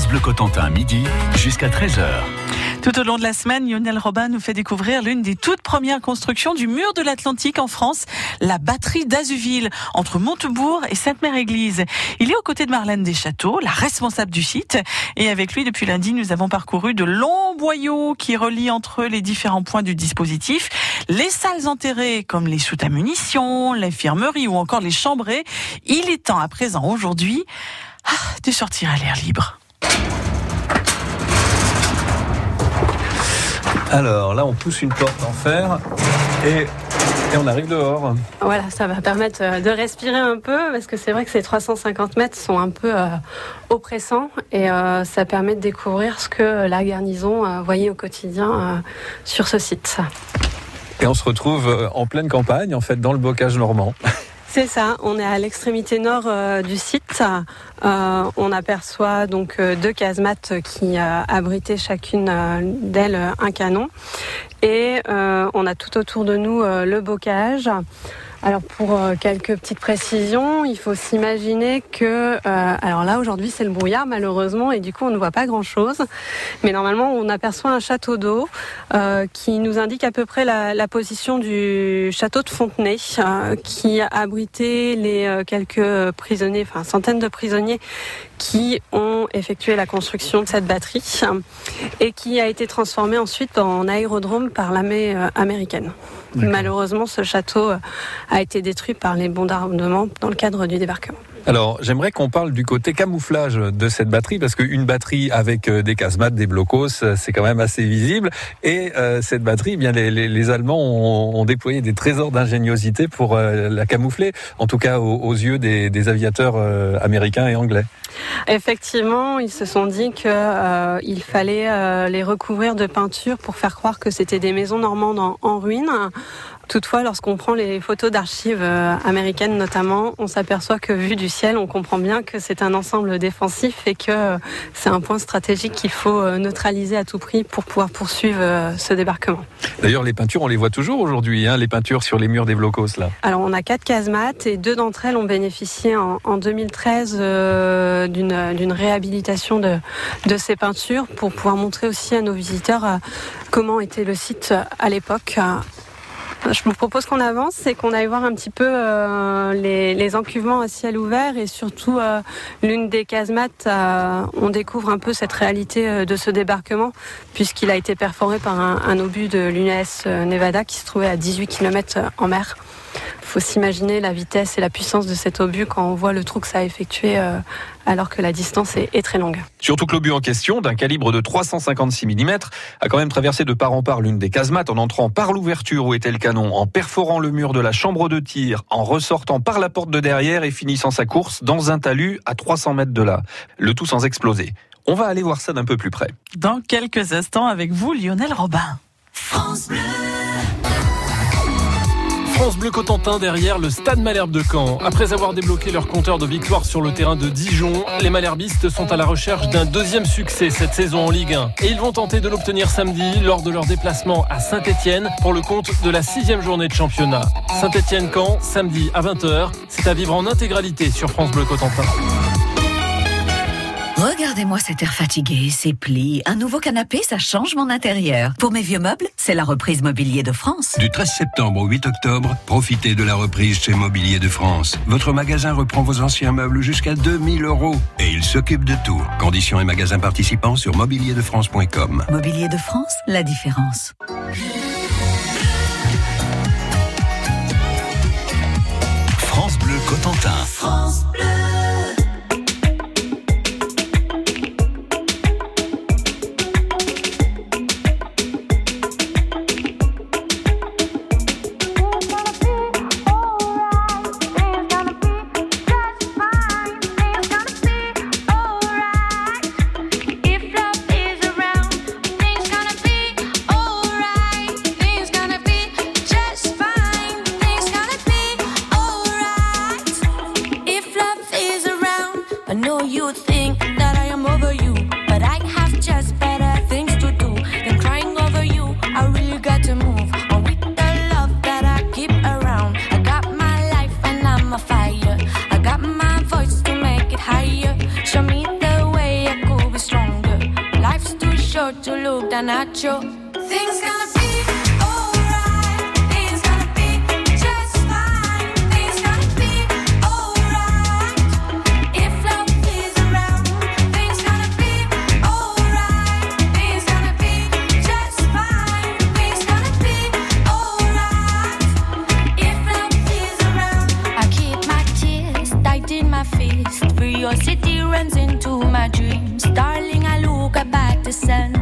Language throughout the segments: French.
France Bleu Cotentin, midi jusqu'à 13h. Tout au long de la semaine, Lionel Robin nous fait découvrir l'une des toutes premières constructions du mur de l'Atlantique en France, la batterie d'Azuville, entre Montebourg et Sainte-Mère-Église. Il est aux côtés de Marlène Deschâteaux, la responsable du site. Et avec lui, depuis lundi, nous avons parcouru de longs boyaux qui relient entre les différents points du dispositif. Les salles enterrées, comme les soutes à munitions, l'infirmerie ou encore les chambrées. Il est temps à présent, aujourd'hui, ah, de sortir à l'air libre. Alors là, on pousse une porte en fer et, et on arrive dehors. Voilà, ça va permettre euh, de respirer un peu parce que c'est vrai que ces 350 mètres sont un peu euh, oppressants et euh, ça permet de découvrir ce que la garnison euh, voyait au quotidien sur ce site. Et on se retrouve en pleine campagne, en fait, dans le bocage normand. C'est ça, on est à l'extrémité nord euh, du site. Euh, on aperçoit donc euh, deux casemates qui abritaient chacune d'elles un canon. Et on a tout autour de nous le bocage. Alors pour euh, quelques petites précisions, il faut s'imaginer que, euh, alors là aujourd'hui c'est le brouillard malheureusement et du coup on ne voit pas grand chose, mais normalement on aperçoit un château d'eau euh, qui nous indique à peu près la, la position du château de Fontenay qui abritait les euh, quelques prisonniers, enfin centaines de prisonniers qui ont effectué la construction de cette batterie et qui a été transformée ensuite en aérodrome par l'armée américaine. Malheureusement, ce château a été détruit par les bombardements dans le cadre du débarquement. Alors, j'aimerais qu'on parle du côté camouflage de cette batterie, parce qu'une batterie avec euh, des casemates, des blocos, euh, c'est quand même assez visible. Et euh, cette batterie, eh bien, les, les, les Allemands ont, ont, déployé des trésors d'ingéniosité pour euh, la camoufler, en tout cas aux, aux yeux des, des aviateurs euh, américains et anglais. Effectivement, ils se sont dit qu'il fallait les recouvrir de peinture pour faire croire que c'était des maisons normandes en, en ruine. Toutefois, lorsqu'on prend les photos d'archives euh, américaines notamment, on s'aperçoit que vu du ciel, on comprend bien que c'est un ensemble défensif et que euh, c'est un point stratégique qu'il faut euh, neutraliser à tout prix pour pouvoir poursuivre ce débarquement. D'ailleurs, les peintures, on les voit toujours aujourd'hui, hein, les peintures sur les murs des blocos là. Alors, on a quatre casemates et deux d'entre elles ont bénéficié en, en 2013 euh, d'une réhabilitation de, de ces peintures pour pouvoir montrer aussi à nos visiteurs euh, comment était le site à l'époque. Je vous propose qu'on avance et qu'on aille voir un petit peu euh, les, les, encuvements à ciel ouvert et surtout euh, l'une des casemates. Euh, on découvre un peu cette réalité de ce débarquement puisqu'il a été perforé par un, un obus de l'UNES Nevada qui se trouvait à 18 km en mer. Il faut s'imaginer la vitesse et la puissance de cet obus quand on voit le trou que ça a effectué euh, alors que la distance est, est, très longue. Surtout que l'obus en question, d'un calibre de 356 mm, a quand même traversé de part en part l'une des casemates en entrant par l'ouverture où était le canon, en perforant le mur de la chambre de tir, en ressortant par la porte de derrière et finissant sa course dans un talus à 300 mètres de là. Le tout sans exploser. On va aller voir ça d'un peu plus près. Dans quelques instants avec vous, Lionel Robin. France Bleu. France Bleu Cotentin derrière le Stade Malherbe de Caen. Après avoir débloqué leur compteur de victoire sur le terrain de Dijon, les Malherbistes sont à la recherche d'un deuxième succès cette saison en Ligue 1. Et ils vont tenter de l'obtenir samedi lors de leur déplacement à Saint-Etienne pour le compte de la sixième journée de championnat. Saint-Etienne-Caen, samedi à 20h. C'est à vivre en intégralité sur France Bleu Cotentin. Regardez-moi cet air fatigué, ces plis. Un nouveau canapé, ça change mon intérieur. Pour mes vieux meubles, c'est la reprise Mobilier de France. Du 13 septembre au 8 octobre, profitez de la reprise chez Mobilier de France. Votre magasin reprend vos anciens meubles jusqu'à 2000 euros. Et il s'occupe de tout. Conditions et magasins participants sur mobilierdefrance.com. Mobilier de France, la différence. Tears tight in my fist. Curiosity runs into my dreams. Darling, I look up at the sun,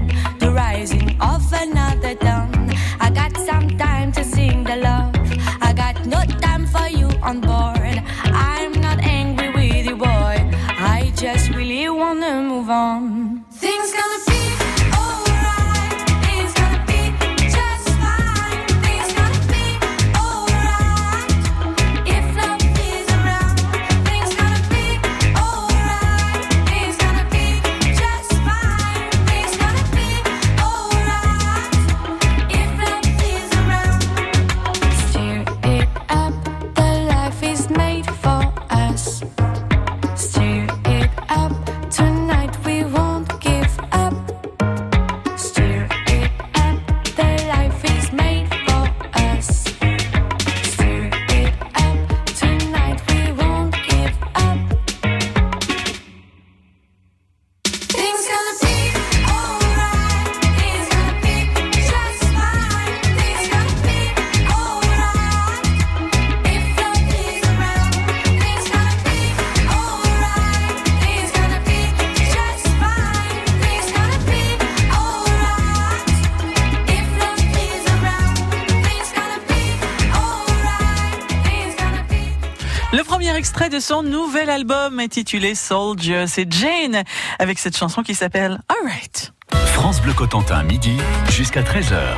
extrait de son nouvel album intitulé Soldier, c'est Jane, avec cette chanson qui s'appelle Alright. France Bleu Cotentin, midi jusqu'à 13h.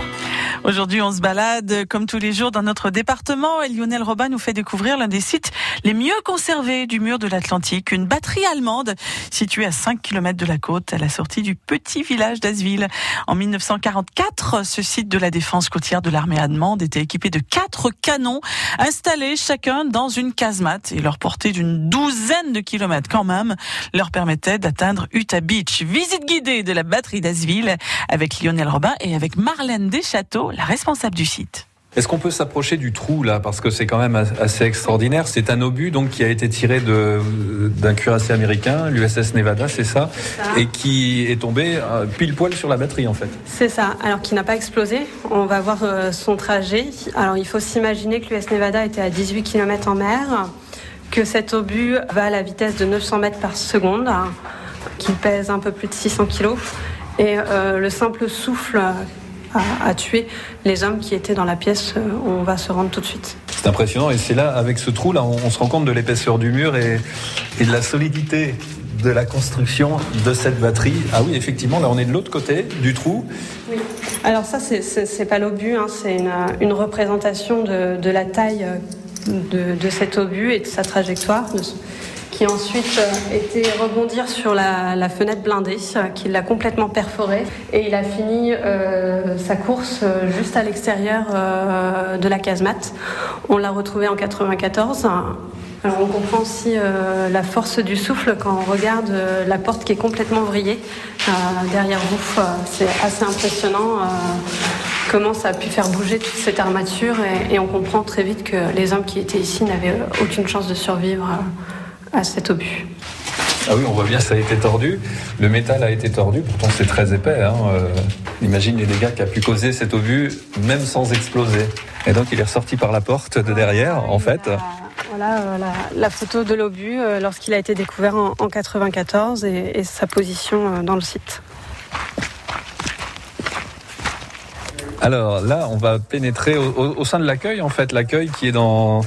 Aujourd'hui, on se balade comme tous les jours dans notre département et Lionel Robin nous fait découvrir l'un des sites les mieux conservés du mur de l'Atlantique, une batterie allemande située à 5 km de la côte à la sortie du petit village d'Asville. En 1944, ce site de la défense côtière de l'armée allemande était équipé de quatre canons installés chacun dans une casemate et leur portée d'une douzaine de kilomètres quand même leur permettait d'atteindre Utah Beach. Visite guidée de la batterie d'Asville avec Lionel Robin et avec Marlène Deschâteaux, la responsable du site. Est-ce qu'on peut s'approcher du trou là parce que c'est quand même assez extraordinaire. C'est un obus donc qui a été tiré de d'un cuirassé américain, l'USS Nevada, c'est ça, et qui est tombé euh, pile poil sur la batterie en fait. C'est ça, alors qui n'a pas explosé. On va voir euh, son trajet. Alors il faut s'imaginer que l'US Nevada était à 18 km en mer, que cet obus va à la vitesse de 900 mètres par seconde, hein, qu'il pèse un peu plus de 600 kg. Et euh, le simple souffle a tué les hommes qui étaient dans la pièce. Euh, On va se rendre tout de suite. C'est impressionnant et c'est là avec ce trou là on, on se rend compte de l'épaisseur du mur et, et de la solidité de la construction de cette batterie. Ah oui, effectivement, là on est de l'autre côté du trou. Alors ça, c'est- pas l'obus, hein, c'est une, une représentation de, de la taille euh, de, de cet obus et de sa trajectoire, qui ensuite euh, était rebondir sur la, fenêtre blindée, euh, qui l'a complètement perforée, et il a fini euh, sa course juste à l'extérieur de la casemate. On l'a retrouvé en 94. Alors on comprend aussi la force du souffle quand on regarde la porte qui est complètement vrillée derrière vous. C'est assez impressionnant comment ça a pu faire bouger toute cette armature et, on comprend très vite que les hommes qui étaient ici n'avaient aucune chance de survivre à cet obus. Ah oui, on voit bien ça a été tordu. Le métal a été tordu, pourtant c'est très épais. Hein. Euh, imagine les dégâts qu'a pu causer cet obus, même sans exploser. Et donc il est ressorti par la porte de derrière, en fait. Voilà euh, la, la photo de l'obus euh, lorsqu'il a été découvert en, en 94 et, et sa position dans le site. Alors là, on va pénétrer au, au- au sein de l'accueil, en fait. L'accueil qui est dans.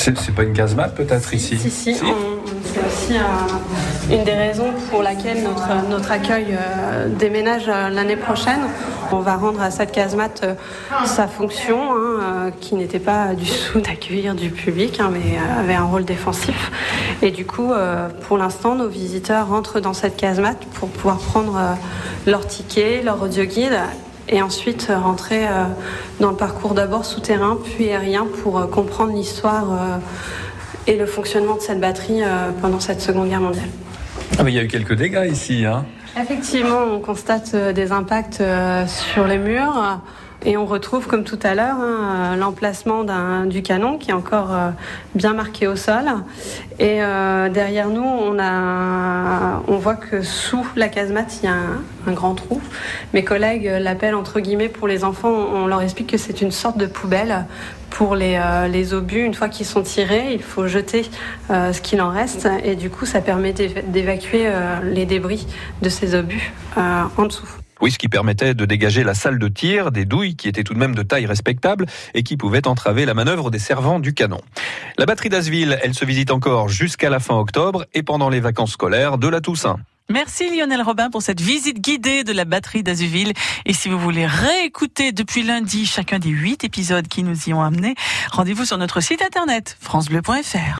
C'est pas une casemate peut-être ici Si, c'est aussi euh, une des raisons pour laquelle notre, notre accueil euh, déménage euh, l'année prochaine. On va rendre à cette casemate euh, sa fonction, hein, euh, qui n'était pas du tout d'accueillir du public, hein, mais euh, avait un rôle défensif. Et du coup, euh, pour l'instant, nos visiteurs rentrent dans cette casemate pour pouvoir prendre euh, leur ticket, leur audio guide et ensuite euh, rentrer euh, dans le parcours d'abord souterrain puis aérien pour euh, comprendre l'histoire et le fonctionnement de cette batterie pendant cette Seconde Guerre mondiale. Ah, mais il y a eu quelques dégâts ici. Hein. Effectivement, on constate des impacts sur les murs et on retrouve, comme tout à l'heure, hein, euh, l'emplacement du canon qui est encore euh, bien marqué au sol. Et euh, derrière nous, on, a, on voit que sous la casemate, il y a un, grand trou. Mes collègues l'appellent entre guillemets pour les enfants, on leur explique que c'est une sorte de poubelle pour les, obus. Une fois qu'ils sont tirés, il faut jeter ce qu'il en reste et du coup, ça permet d'éva- d'évacuer les débris de ces obus en dessous. Oui, ce qui permettait de dégager la salle de tir, des douilles qui étaient tout de même de taille respectable et qui pouvaient entraver la manœuvre des servants du canon. La batterie d'Asville, elle se visite encore jusqu'à la fin octobre et pendant les vacances scolaires de la Toussaint. Merci Lionel Robin pour cette visite guidée de la batterie d'Azuville. Et si vous voulez réécouter depuis lundi chacun des huit épisodes qui nous y ont amenés, rendez-vous sur notre site internet francebleu.fr.